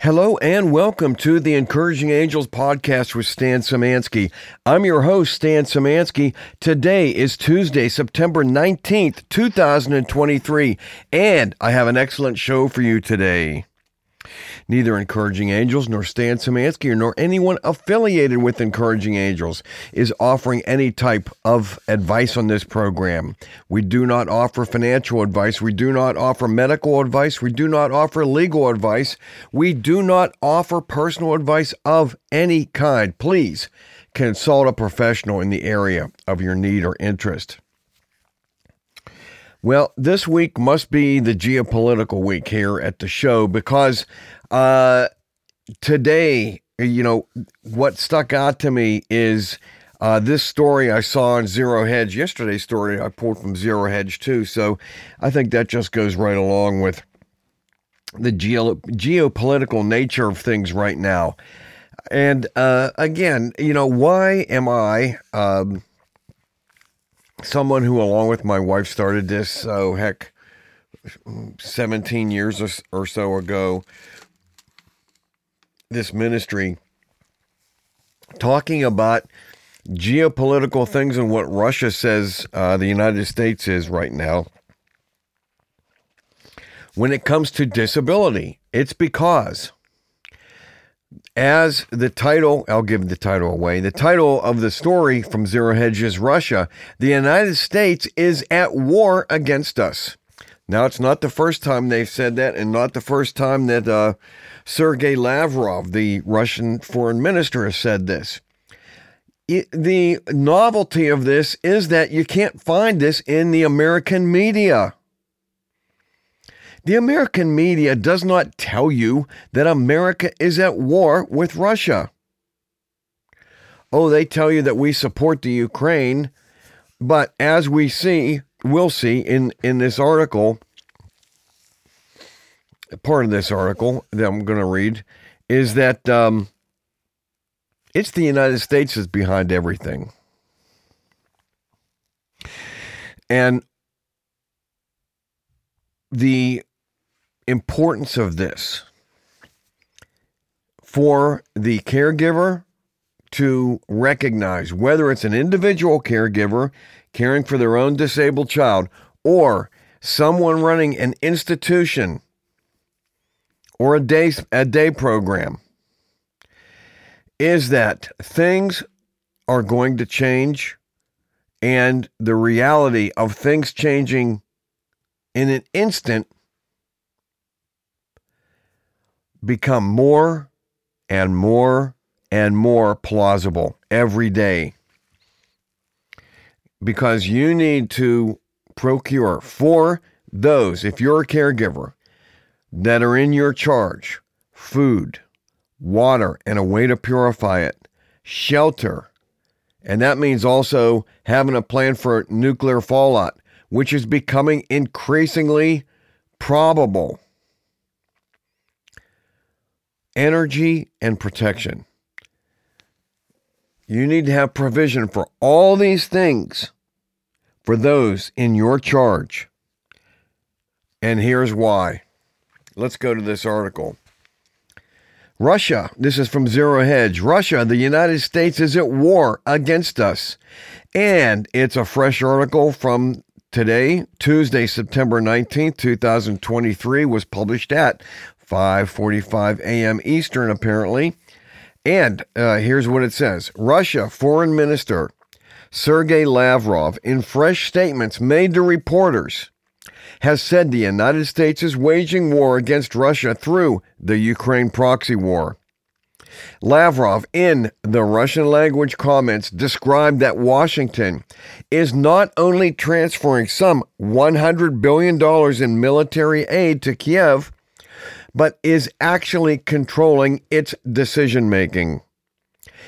Hello and welcome to the Encouraging Angels podcast with Stan Samansky. I'm your host, Stan Samansky. Today is Tuesday, September 19th, 2023, and I have an excellent show for you today. Neither Encouraging Angels nor Stan Samansky nor anyone affiliated with Encouraging Angels is offering any type of advice on this program. We do not offer financial advice. We do not offer medical advice. We do not offer legal advice. We do not offer personal advice of any kind. Please consult a professional in the area of your need or interest. Well, this week must be the geopolitical week here at the show because uh, today, you know, what stuck out to me is uh, this story I saw on Zero Hedge. Yesterday's story I pulled from Zero Hedge too. So I think that just goes right along with the geo- geopolitical nature of things right now. And uh, again, you know, why am I? Um, someone who, along with my wife, started this, so heck, 17 years or, or so ago, this ministry talking about geopolitical things and what Russia says uh, the United States is right now. When it comes to disability, it's because as the title, I'll give the title away. The title of the story from Zero Hedge is Russia. The United States is at war against us. Now, it's not the first time they've said that, and not the first time that uh, Sergei Lavrov, the Russian foreign minister, has said this. It, the novelty of this is that you can't find this in the American media. The American media does not tell you that America is at war with Russia. Oh, they tell you that we support the Ukraine, but as we see, we'll see in, in this article, part of this article that I'm going to read is that um, it's the United States that's behind everything. And the importance of this for the caregiver to recognize whether it's an individual caregiver caring for their own disabled child or someone running an institution or a day a day program is that things are going to change and the reality of things changing in an instant become more and more and more plausible every day. Because you need to procure for those, if you're a caregiver, that are in your charge food, water, and a way to purify it, shelter, and that means also having a plan for nuclear fallout, which is becoming increasingly probable energy, and protection. You need to have provision for all these things for those in your charge. And here's why. Let's go to this article. Russia, this is from Zero Hedge. Russia, the United States is at war against us. And it's a fresh article from today, Tuesday, September 19th, 2023, was published at 5:45 a.m. Eastern apparently. And uh, here's what it says: Russia Foreign Minister Sergei Lavrov, in fresh statements made to reporters, has said the United States is waging war against Russia through the Ukraine proxy war. Lavrov, in the Russian language comments, described that Washington is not only transferring some $100 billion in military aid to Kiev, but is actually controlling its decision making.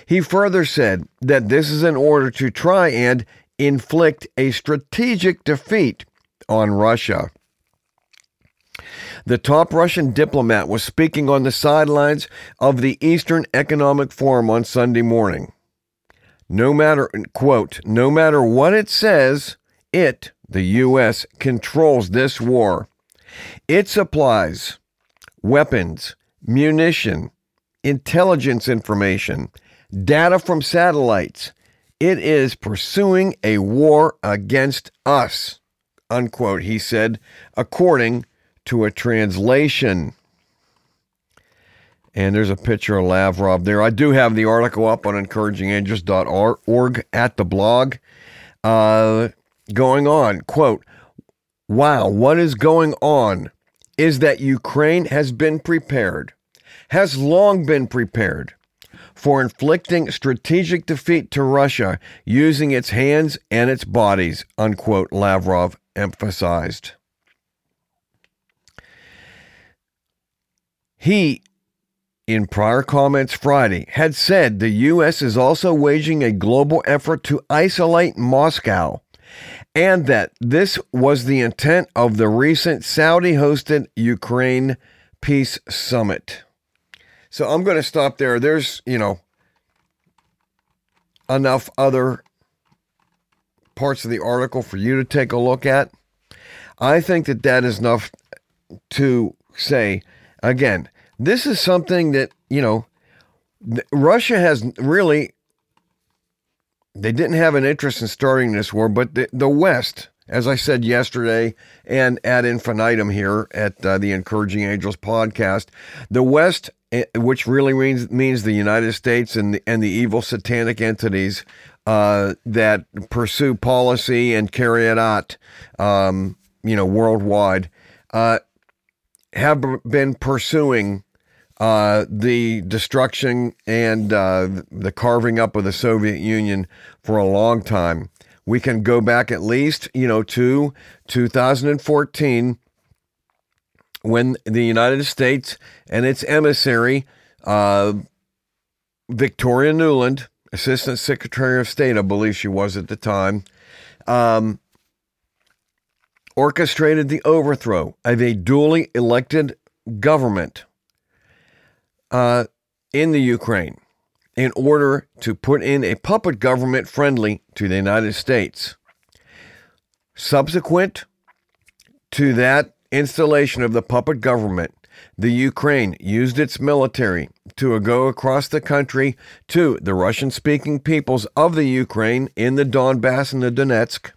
He further said that this is in order to try and inflict a strategic defeat on Russia. The top Russian diplomat was speaking on the sidelines of the Eastern Economic Forum on Sunday morning. No matter, quote, no matter what it says, it, the U.S., controls this war. It supplies weapons, munition, intelligence information, data from satellites. It is pursuing a war against us, unquote, he said, according to a translation. And there's a picture of Lavrov there. I do have the article up on encouragingangels.org at the blog. Uh, going on, quote, Wow, what is going on is that Ukraine has been prepared, has long been prepared for inflicting strategic defeat to Russia using its hands and its bodies, unquote, Lavrov emphasized. He, in prior comments Friday, had said the U.S. is also waging a global effort to isolate Moscow and that this was the intent of the recent Saudi hosted Ukraine Peace Summit. So I'm going to stop there. There's, you know, enough other parts of the article for you to take a look at. I think that that is enough to say, again, this is something that, you know, Russia has really they didn't have an interest in starting this war, but the, the West, as I said yesterday and ad infinitum here at uh, the Encouraging Angels podcast, the West, eh, which really means means the United States and the, and the evil satanic entities uh, that pursue policy and carry it out, um, you know, worldwide, uh, have been pursuing uh, the destruction and uh, the carving up of the Soviet Union for a long time. We can go back at least, you know, to 2014 when the United States and its emissary, uh, Victoria Nuland, Assistant Secretary of State, I believe she was at the time, um, orchestrated the overthrow of a duly elected government uh, in the Ukraine in order to put in a puppet government friendly to the United States. Subsequent to that installation of the puppet government, the Ukraine used its military to go across the country to the Russian speaking peoples of the Ukraine in the Donbass and the Donetsk.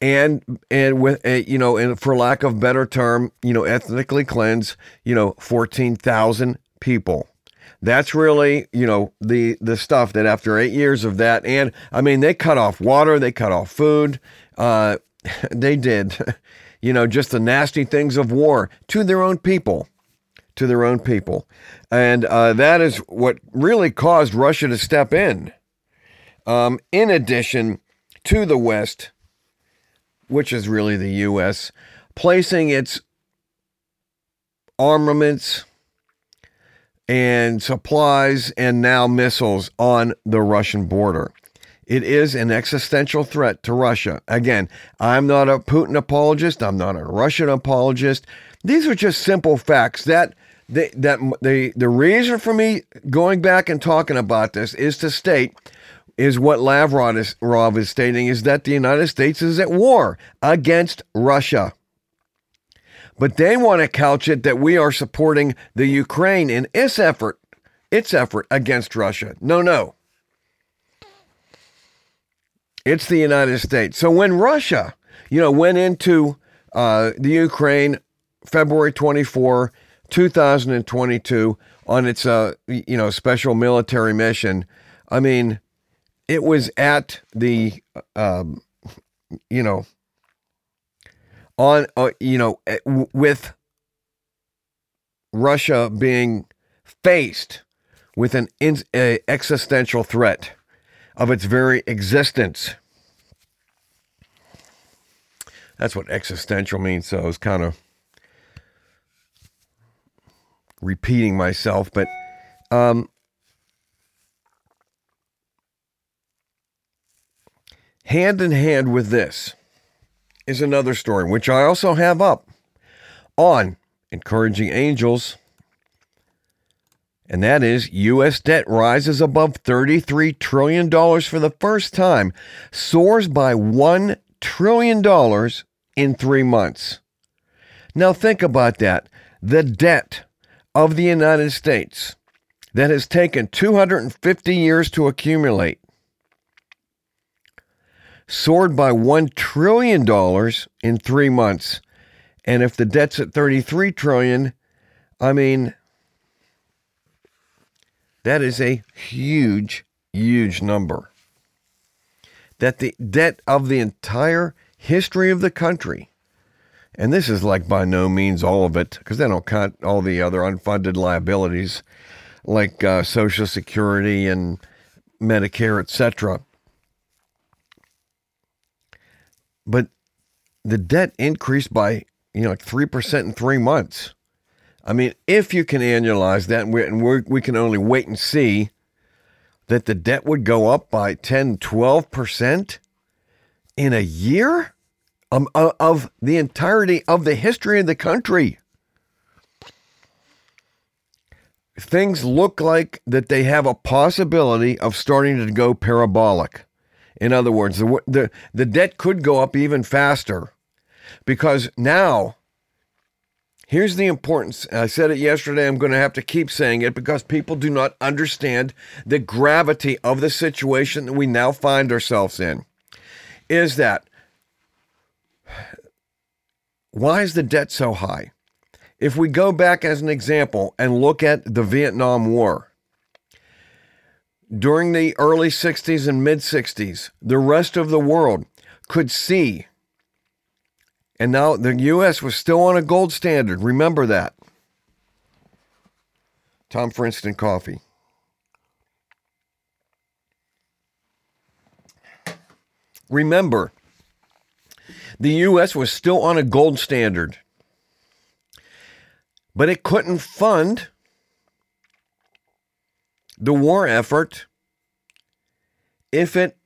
And and with a, you know, and for lack of better term, you know, ethnically cleanse, you know, fourteen thousand people. That's really, you know, the the stuff that after eight years of that, and I mean, they cut off water, they cut off food, uh, they did, you know, just the nasty things of war to their own people, to their own people, and uh, that is what really caused Russia to step in. Um, in addition to the West, which is really the U.S., placing its armaments and supplies and now missiles on the Russian border. It is an existential threat to Russia. Again, I'm not a Putin apologist. I'm not a Russian apologist. These are just simple facts that the, that the the reason for me going back and talking about this is to state is what Lavrov is, Rov is stating is that the United States is at war against Russia. But they want to couch it that we are supporting the Ukraine in its effort, its effort against Russia. No, no. It's the United States. So when Russia, you know, went into uh, the Ukraine February 24, 2022 on its, uh, you know, special military mission, I mean, it was at the, um, you know, on, uh, you know, eh, with Russia being faced with an in, existential threat of its very existence. That's what existential means. So I was kind of repeating myself, but um, hand in hand with this is another story, which I also have up on Encouraging Angels. And that is U.S. debt rises above $33 trillion for the first time, soars by $1 trillion in three months. Now, think about that. The debt of the United States that has taken 250 years to accumulate soared by $1 trillion in three months. And if the debt's at 33 trillion, I mean, that is a huge, huge number. That the debt of the entire history of the country, and this is like by no means all of it, because they don't count all the other unfunded liabilities like uh, Social Security and Medicare, etc. But the debt increased by you know like three percent in three months. I mean, if you can annualize that, and, we and we we can only wait and see that the debt would go up by 10, 12% in a year um, of the entirety of the history of the country. Things look like that they have a possibility of starting to go parabolic. In other words, the, the, the debt could go up even faster because now Here's the importance. I said it yesterday. I'm going to have to keep saying it because people do not understand the gravity of the situation that we now find ourselves in. Is that why is the debt so high? If we go back as an example and look at the Vietnam War, during the early 60s and mid 60s, the rest of the world could see and now the U.S. was still on a gold standard. Remember that. Tom Frinston Coffee. Remember, the U.S. was still on a gold standard, but it couldn't fund the war effort if it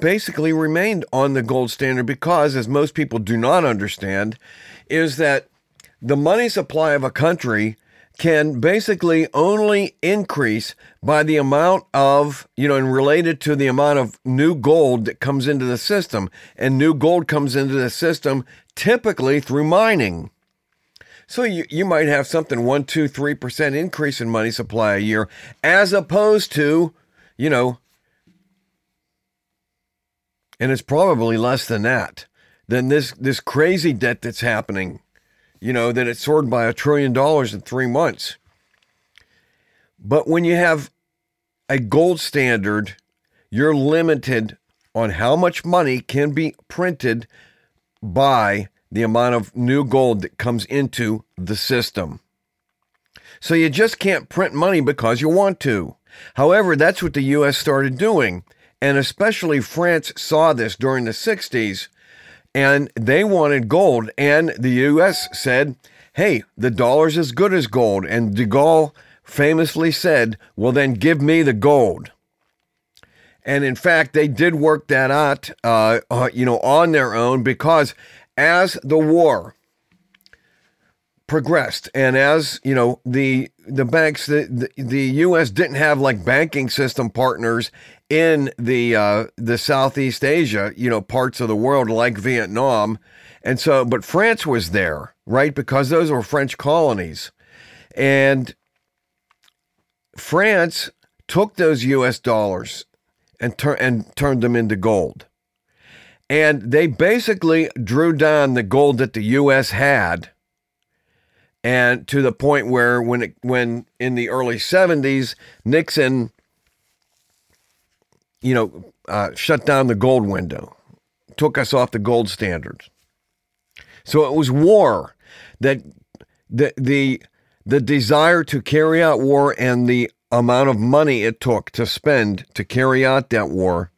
basically remained on the gold standard because, as most people do not understand, is that the money supply of a country can basically only increase by the amount of, you know, and related to the amount of new gold that comes into the system. And new gold comes into the system typically through mining. So you, you might have something one, two, three percent increase in money supply a year, as opposed to, you know, and it's probably less than that than this this crazy debt that's happening you know that it soared by a trillion dollars in three months. But when you have a gold standard you're limited on how much money can be printed by the amount of new gold that comes into the system so you just can't print money because you want to however that's what the US started doing and especially France saw this during the 60s and they wanted gold. And the US said, hey, the dollar's as good as gold. And de Gaulle famously said, well, then give me the gold. And in fact, they did work that out, uh, uh, you know, on their own because as the war progressed and as you know the the banks the, the, the US didn't have like banking system partners in the uh, the Southeast Asia, you know, parts of the world like Vietnam. And so but France was there, right? Because those were French colonies. And France took those US dollars and tur- and turned them into gold. And they basically drew down the gold that the US had and to the point where when it, when in the early 70s Nixon you know uh, shut down the gold window took us off the gold standard. so it was war that the the the desire to carry out war and the amount of money it took to spend to carry out that war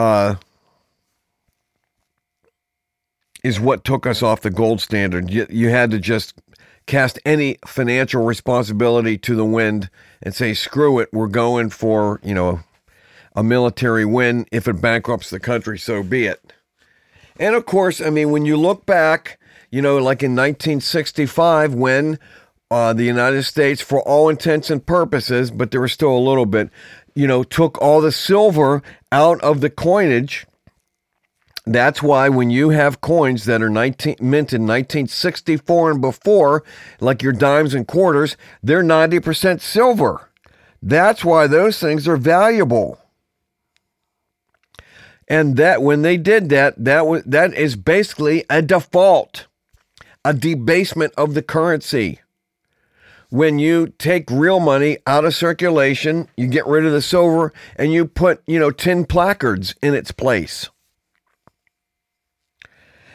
uh, is what took us off the gold standard. You, you had to just cast any financial responsibility to the wind and say, screw it, we're going for, you know, a military win. If it bankrupts the country, so be it. And of course, I mean, when you look back, you know, like in 1965, when uh, the United States, for all intents and purposes, but there was still a little bit, you know, took all the silver out of the coinage That's why when you have coins that are 19, minted 1964 and before, like your dimes and quarters, they're 90% silver. That's why those things are valuable. And that when they did that, that was that is basically a default, a debasement of the currency. When you take real money out of circulation, you get rid of the silver and you put, you know, tin placards in its place.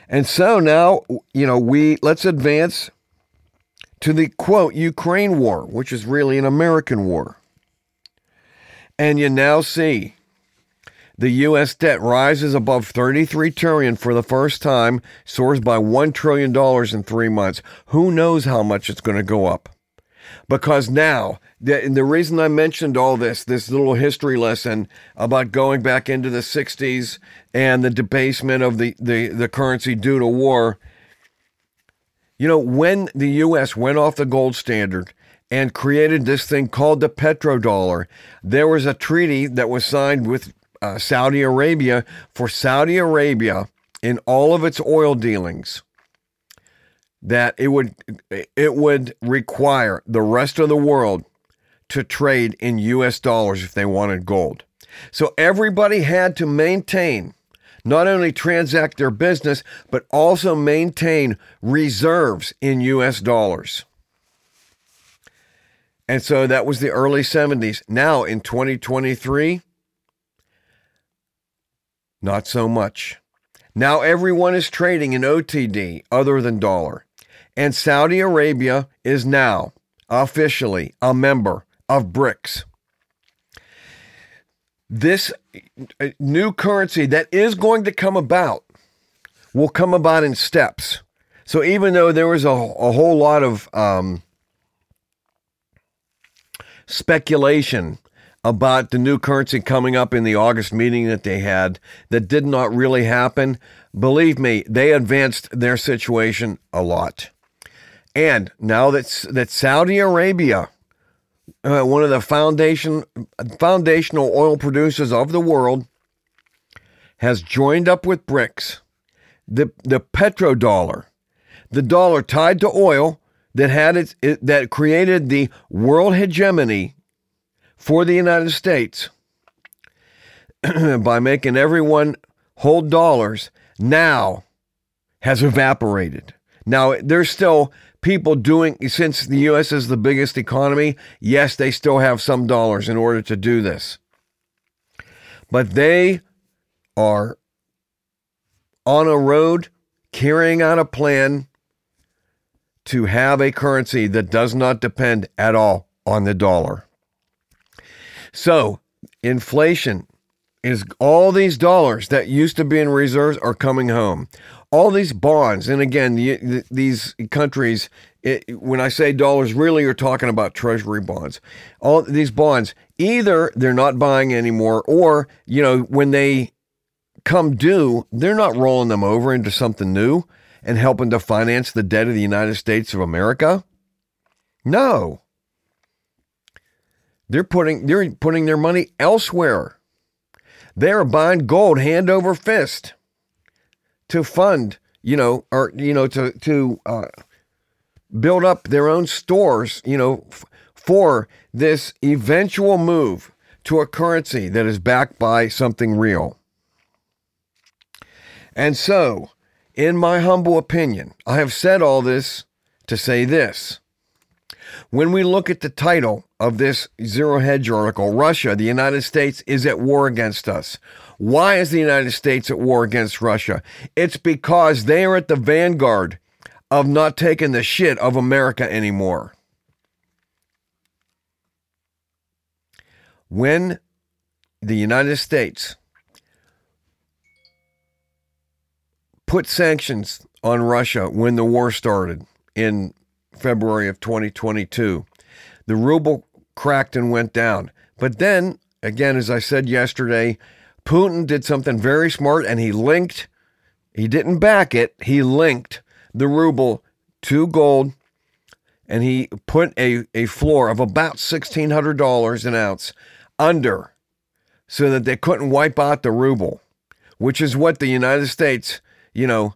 And so now, you know, we let's advance to the quote Ukraine war, which is really an American war. And you now see the US debt rises above 33 trillion for the first time, soars by 1 trillion dollars in 3 months. Who knows how much it's going to go up? Because now, the, the reason I mentioned all this, this little history lesson about going back into the 60s and the debasement of the, the, the currency due to war, you know, when the US went off the gold standard and created this thing called the petrodollar, there was a treaty that was signed with uh, Saudi Arabia for Saudi Arabia in all of its oil dealings that it would it would require the rest of the world to trade in US dollars if they wanted gold. So everybody had to maintain not only transact their business but also maintain reserves in US dollars. And so that was the early 70s. Now in 2023 not so much. Now everyone is trading in OTD other than dollar. And Saudi Arabia is now officially a member of BRICS. This uh, new currency that is going to come about will come about in steps. So even though there was a, a whole lot of um, speculation about the new currency coming up in the August meeting that they had that did not really happen, believe me, they advanced their situation a lot. And now that that Saudi Arabia, uh, one of the foundation foundational oil producers of the world, has joined up with BRICS, the the petrodollar, the dollar tied to oil that had its it, that created the world hegemony for the United States by making everyone hold dollars now has evaporated. Now there's still people doing, since the U.S. is the biggest economy, yes, they still have some dollars in order to do this. But they are on a road carrying out a plan to have a currency that does not depend at all on the dollar. So, inflation is all these dollars that used to be in reserves are coming home all these bonds, and again, the, the, these countries, it, when I say dollars, really you're talking about treasury bonds. All these bonds, either they're not buying anymore, or, you know, when they come due, they're not rolling them over into something new and helping to finance the debt of the United States of America. No. They're putting they're putting their money elsewhere. They're buying gold hand over fist to fund, you know, or you know, to to uh, build up their own stores, you know, f- for this eventual move to a currency that is backed by something real. And so, in my humble opinion, I have said all this to say this. When we look at the title of this Zero Hedge article, Russia, the United States is at war against us. Why is the United States at war against Russia? It's because they are at the vanguard of not taking the shit of America anymore. When the United States put sanctions on Russia when the war started in February of 2022, the ruble cracked and went down. But then, again, as I said yesterday, Putin did something very smart and he linked, he didn't back it, he linked the ruble to gold and he put a, a floor of about $1,600 an ounce under so that they couldn't wipe out the ruble. which is what the United States, you know,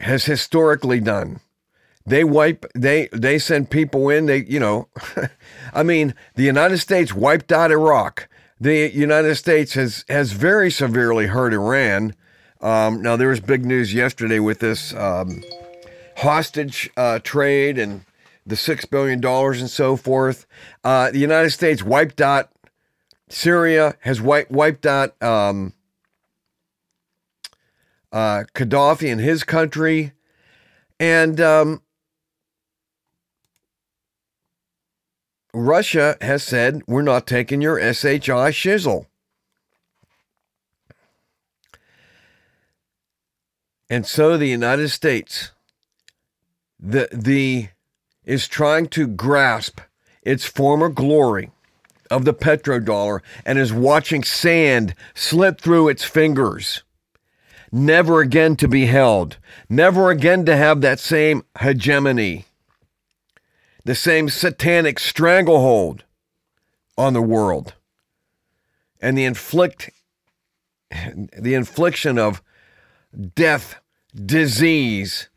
has historically done. They wipe they they send people in, they you know, I mean, the United States wiped out Iraq. The United States has has very severely hurt Iran. Um, now there was big news yesterday with this um, hostage uh, trade and the six billion dollars and so forth. Uh, the United States wiped out Syria, has wiped wiped out um, uh, Gaddafi and his country, and um, Russia has said we're not taking your SHI shizzle. And so the United States the the is trying to grasp its former glory of the petrodollar and is watching sand slip through its fingers. Never again to be held, never again to have that same hegemony, the same satanic stranglehold on the world, and the inflict the infliction of death, disease,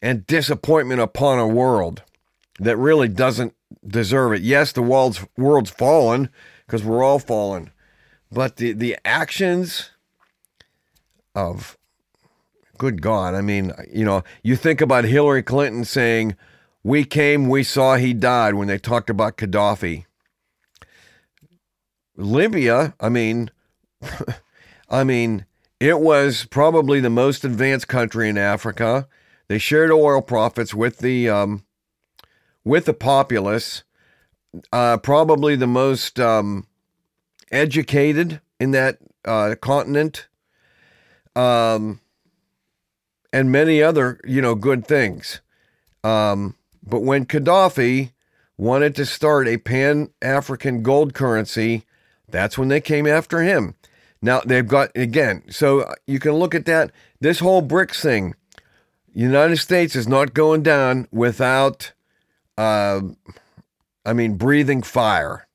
and disappointment upon a world that really doesn't deserve it. Yes, the world's world's fallen because we're all fallen, but the the actions of good God, I mean, you know, you think about Hillary Clinton saying, "We came, we saw, he died," when they talked about Gaddafi. Libya, I mean, I mean, it was probably the most advanced country in Africa. They shared oil profits with the um, with the populace. Uh, probably the most um, educated in that uh, continent, um, and many other you know good things. Um, but when Gaddafi wanted to start a pan African gold currency, that's when they came after him. Now they've got again, so you can look at that. This whole BRICS thing United States is not going down without, uh, I mean, breathing fire,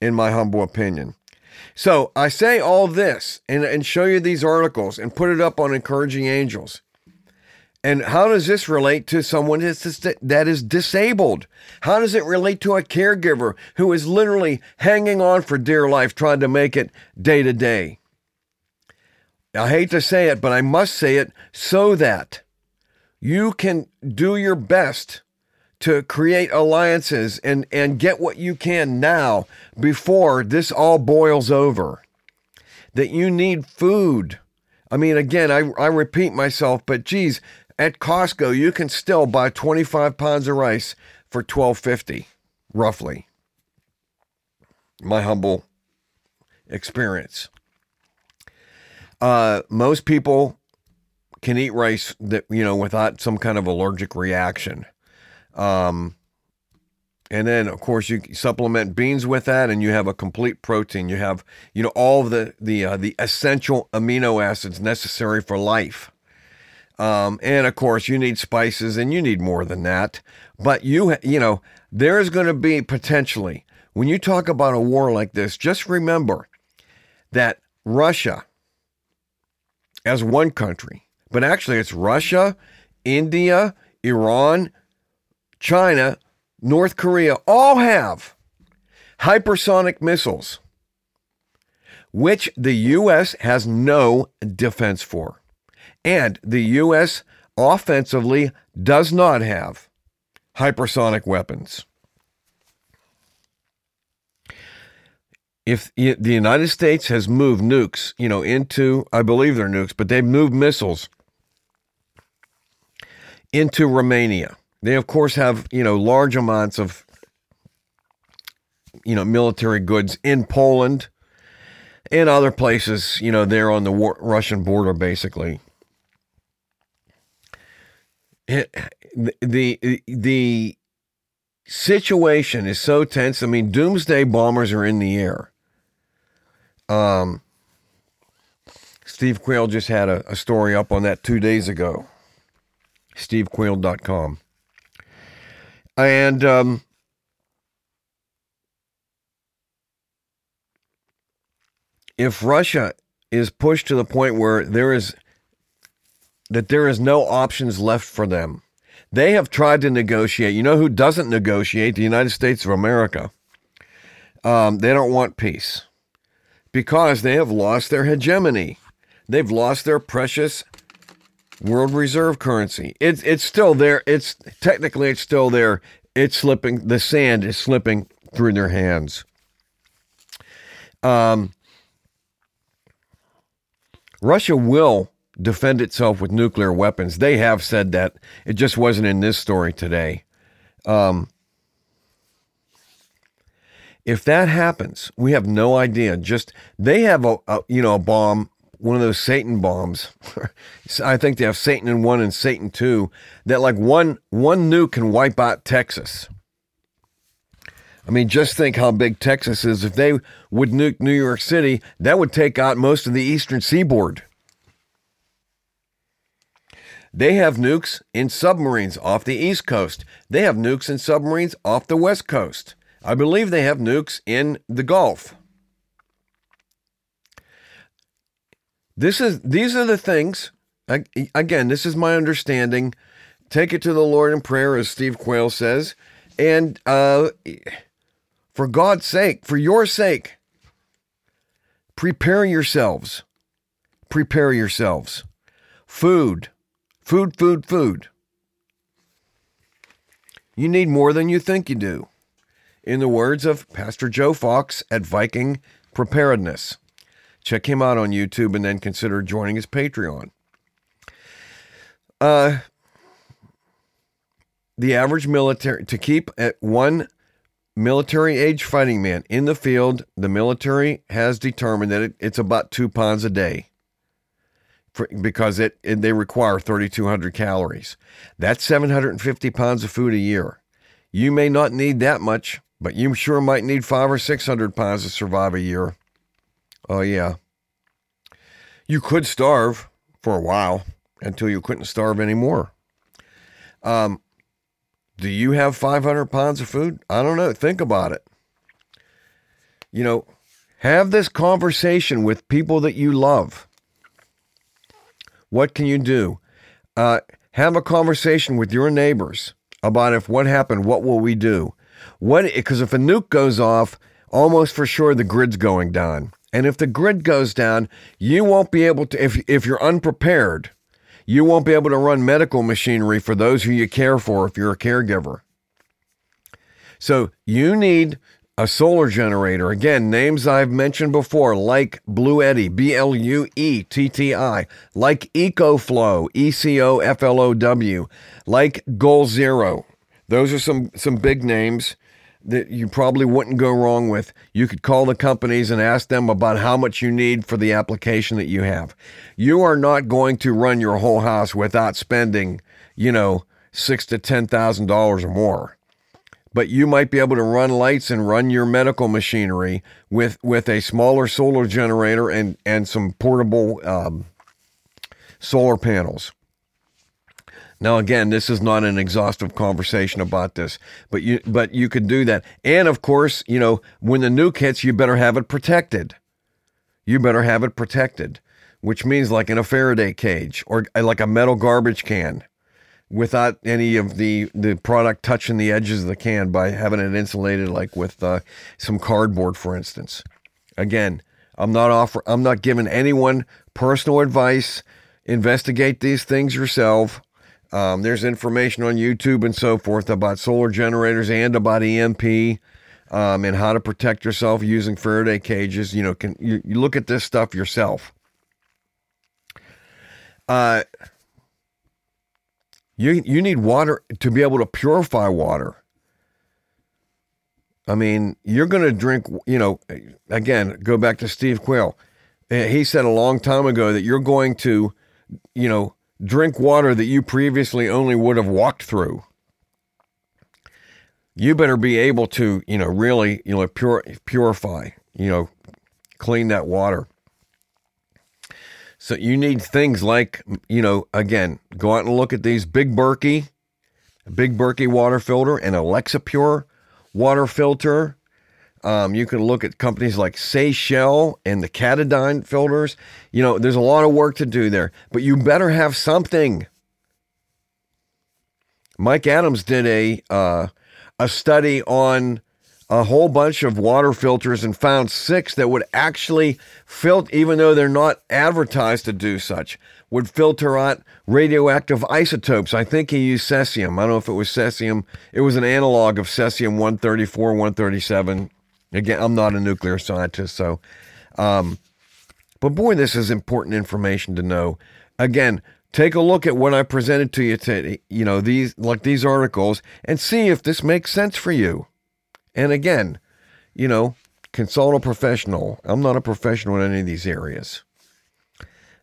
in my humble opinion. So I say all this and, and show you these articles and put it up on Encouraging Angels. And how does this relate to someone that is disabled? How does it relate to a caregiver who is literally hanging on for dear life, trying to make it day to day? I hate to say it, but I must say it so that you can do your best to create alliances and, and get what you can now before this all boils over. That you need food. I mean, again, I, I repeat myself, but geez, at Costco, you can still buy 25 pounds of rice for 12.50, roughly. My humble experience. Uh, most people can eat rice that you know without some kind of allergic reaction. Um, and then of course you supplement beans with that, and you have a complete protein. You have you know all the the uh, the essential amino acids necessary for life. Um, and of course you need spices, and you need more than that. But you you know there is going to be potentially when you talk about a war like this, just remember that Russia, as one country, but actually it's Russia, India, Iran, China, North Korea all have hypersonic missiles, which the U.S. has no defense for. And the U.S. offensively does not have hypersonic weapons. If the United States has moved nukes, you know, into, I believe they're nukes, but they've moved missiles into Romania. They, of course, have, you know, large amounts of, you know, military goods in Poland and other places, you know, there on the war- Russian border, basically. It, the, the situation is so tense. I mean, doomsday bombers are in the air. Um, Steve Quayle just had a, a story up on that two days ago stevequayle.com. And um, if Russia is pushed to the point where there is that there is no options left for them. They have tried to negotiate. You know who doesn't negotiate? The United States of America. Um, they don't want peace because they have lost their hegemony. They've lost their precious world reserve currency. It's it's still there. It's technically it's still there. It's slipping. The sand is slipping through their hands. Um, Russia will defend itself with nuclear weapons. They have said that. It just wasn't in this story today. Um, if that happens, we have no idea. Just they have a, a you know a bomb, one of those Satan bombs. I think they have Satan in one and Satan two. That like one one nuke can wipe out Texas. I mean, just think how big Texas is. If they would nuke New York City, that would take out most of the eastern seaboard. They have nukes in submarines off the East Coast. They have nukes in submarines off the West Coast. I believe they have nukes in the Gulf. This is these are the things again, this is my understanding. Take it to the Lord in prayer as Steve Quayle says, and uh, for God's sake, for your sake, prepare yourselves. Prepare yourselves. Food, food, food, food. You need more than you think you do in the words of Pastor Joe Fox at Viking Preparedness. Check him out on YouTube and then consider joining his Patreon. Uh, the average military, to keep at one military age fighting man in the field, the military has determined that it, it's about two pounds a day. Because it, it they require 3,200 calories. That's 750 pounds of food a year. You may not need that much but you sure might need five or six hundred pounds to survive a year. Oh, yeah. You could starve for a while until you couldn't starve anymore. Um, do you have 500 pounds of food? I don't know. Think about it. You know, have this conversation with people that you love. What can you do? Uh, have a conversation with your neighbors about if what happened, what will we do? What because if a nuke goes off, almost for sure the grid's going down. And if the grid goes down, you won't be able to if if you're unprepared, you won't be able to run medical machinery for those who you care for if you're a caregiver. So you need a solar generator. Again, names I've mentioned before, like Bluetti, B L U E T T I, like EcoFlow, E C O F L O W, like Goal Zero. Those are some some big names that you probably wouldn't go wrong with. You could call the companies and ask them about how much you need for the application that you have. You are not going to run your whole house without spending, you know, six to ten thousand dollars or more. But you might be able to run lights and run your medical machinery with with a smaller solar generator and and some portable um, solar panels. Now, again, this is not an exhaustive conversation about this, but you but you could do that. And of course, you know, when the nuke hits, you better have it protected. You better have it protected, which means like in a Faraday cage or like a metal garbage can, without any of the the product touching the edges of the can by having it insulated, like with uh, some cardboard, for instance. Again, I'm not offer I'm not giving anyone personal advice. Investigate these things yourself um, there's information on YouTube and so forth about solar generators and about EMP um, and how to protect yourself using Faraday cages. You know, can you, you look at this stuff yourself. Uh, you you need water to be able to purify water. I mean, you're going to drink. You know, again, go back to Steve Quayle. Eh, he said a long time ago that you're going to, you know, drink water that you previously only would have walked through. You better be able to, you know, really, you know, pure, purify, you know, clean that water. So you need things like, you know, again, go out and look at these Big Berkey, Big Berkey water filter, and Alexapure water filter. Um, you can look at companies like Seychelles and the Katadyn filters. You know, there's a lot of work to do there, but you better have something. Mike Adams did a uh, a study on a whole bunch of water filters and found six that would actually filter, even though they're not advertised to do such, would filter out radioactive isotopes. I think he used cesium. I don't know if it was cesium. It was an analog of cesium 134, 137. Again, I'm not a nuclear scientist, so. Um, but boy, this is important information to know. Again, take a look at what I presented to you today, you know, these like these articles and see if this makes sense for you. And again, you know, consult a professional. I'm not a professional in any of these areas.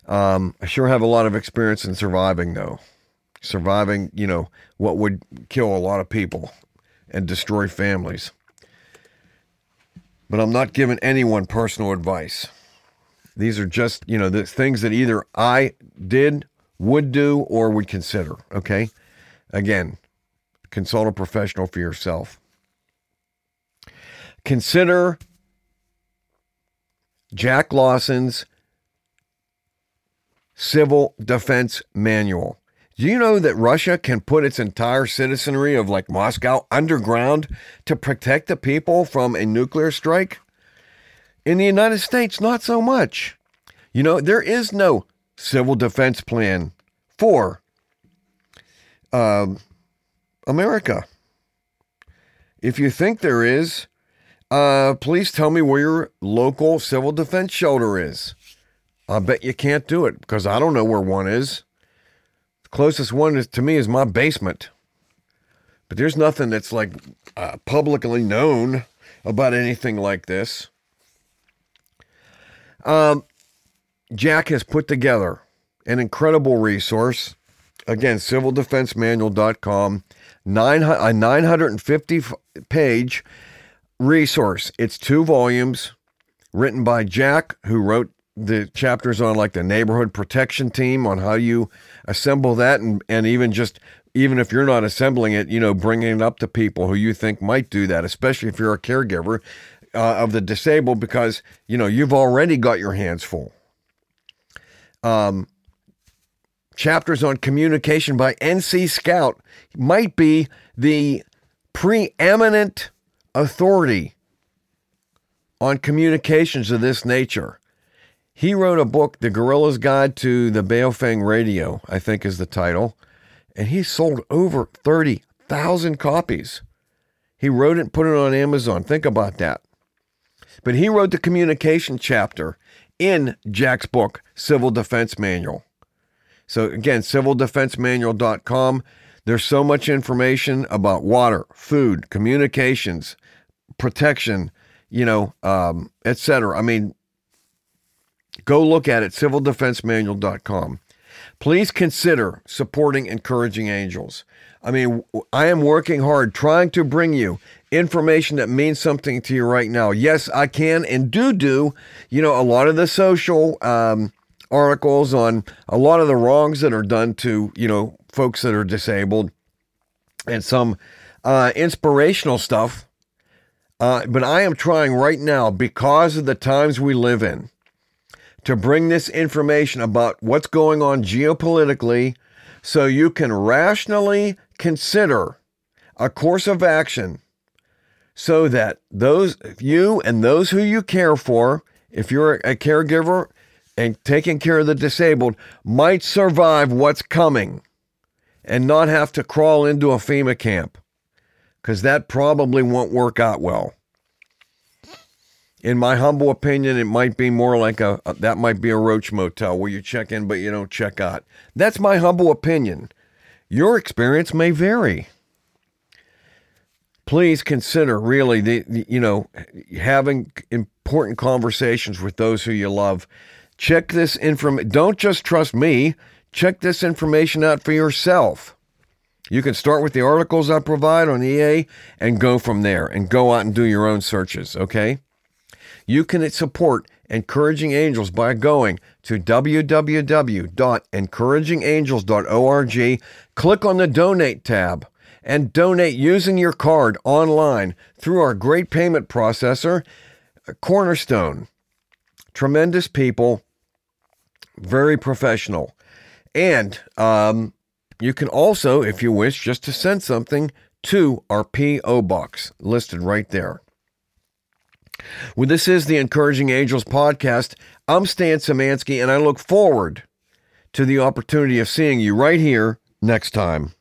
Um, I sure have a lot of experience in surviving, though. Surviving, you know, what would kill a lot of people and destroy families. But I'm not giving anyone personal advice. These are just, you know, the things that either I did, would do, or would consider. Okay. Again, consult a professional for yourself. Consider Jack Lawson's Civil Defense Manual. Do you know that Russia can put its entire citizenry of like Moscow underground to protect the people from a nuclear strike? In the United States, not so much. You know, there is no civil defense plan for um, America. If you think there is, uh, please tell me where your local civil defense shelter is. I bet you can't do it because I don't know where one is. The closest one is, to me is my basement. But there's nothing that's like uh, publicly known about anything like this. Um, Jack has put together an incredible resource. Again, civildefensemanual.com, nine, a 950 page resource. It's two volumes written by Jack, who wrote the chapters on like the neighborhood protection team on how you assemble that and, and even just even if you're not assembling it, you know, bringing it up to people who you think might do that, especially if you're a caregiver uh, of the disabled, because you know you've already got your hands full. Um, chapters on communication by NC Scout might be the preeminent authority on communications of this nature. He wrote a book, The Guerrilla's Guide to the Baofeng Radio, I think is the title, and he sold over 30,000 copies. He wrote it put it on Amazon. Think about that. But he wrote the communication chapter in Jack's book, Civil Defense Manual. So again, civildefensemanual.com. There's so much information about water, food, communications, protection, you know, um, etc. I mean, go look at it, civildefensemanual.com. Please consider supporting Encouraging Angels. I mean, I am working hard trying to bring you information that means something to you right now. Yes, I can and do do, you know, a lot of the social um, articles on a lot of the wrongs that are done to, you know, folks that are disabled and some uh, inspirational stuff. Uh, but I am trying right now because of the times we live in to bring this information about what's going on geopolitically so you can rationally consider a course of action so that those you and those who you care for if you're a caregiver and taking care of the disabled might survive what's coming and not have to crawl into a FEMA camp because that probably won't work out well. In my humble opinion, it might be more like a, that might be a roach motel where you check in but you don't check out. That's my humble opinion. Your experience may vary. Please consider really the you know having important conversations with those who you love. Check this information. Don't just trust me. Check this information out for yourself. You can start with the articles I provide on EA and go from there and go out and do your own searches, okay? You can support Encouraging Angels by going to www.encouragingangels.org, click on the donate tab, and donate using your card online through our great payment processor, Cornerstone. Tremendous people, very professional. And um, you can also, if you wish, just to send something to our P.O. Box listed right there. Well, this is the Encouraging Angels podcast. I'm Stan Samansky, and I look forward to the opportunity of seeing you right here next time.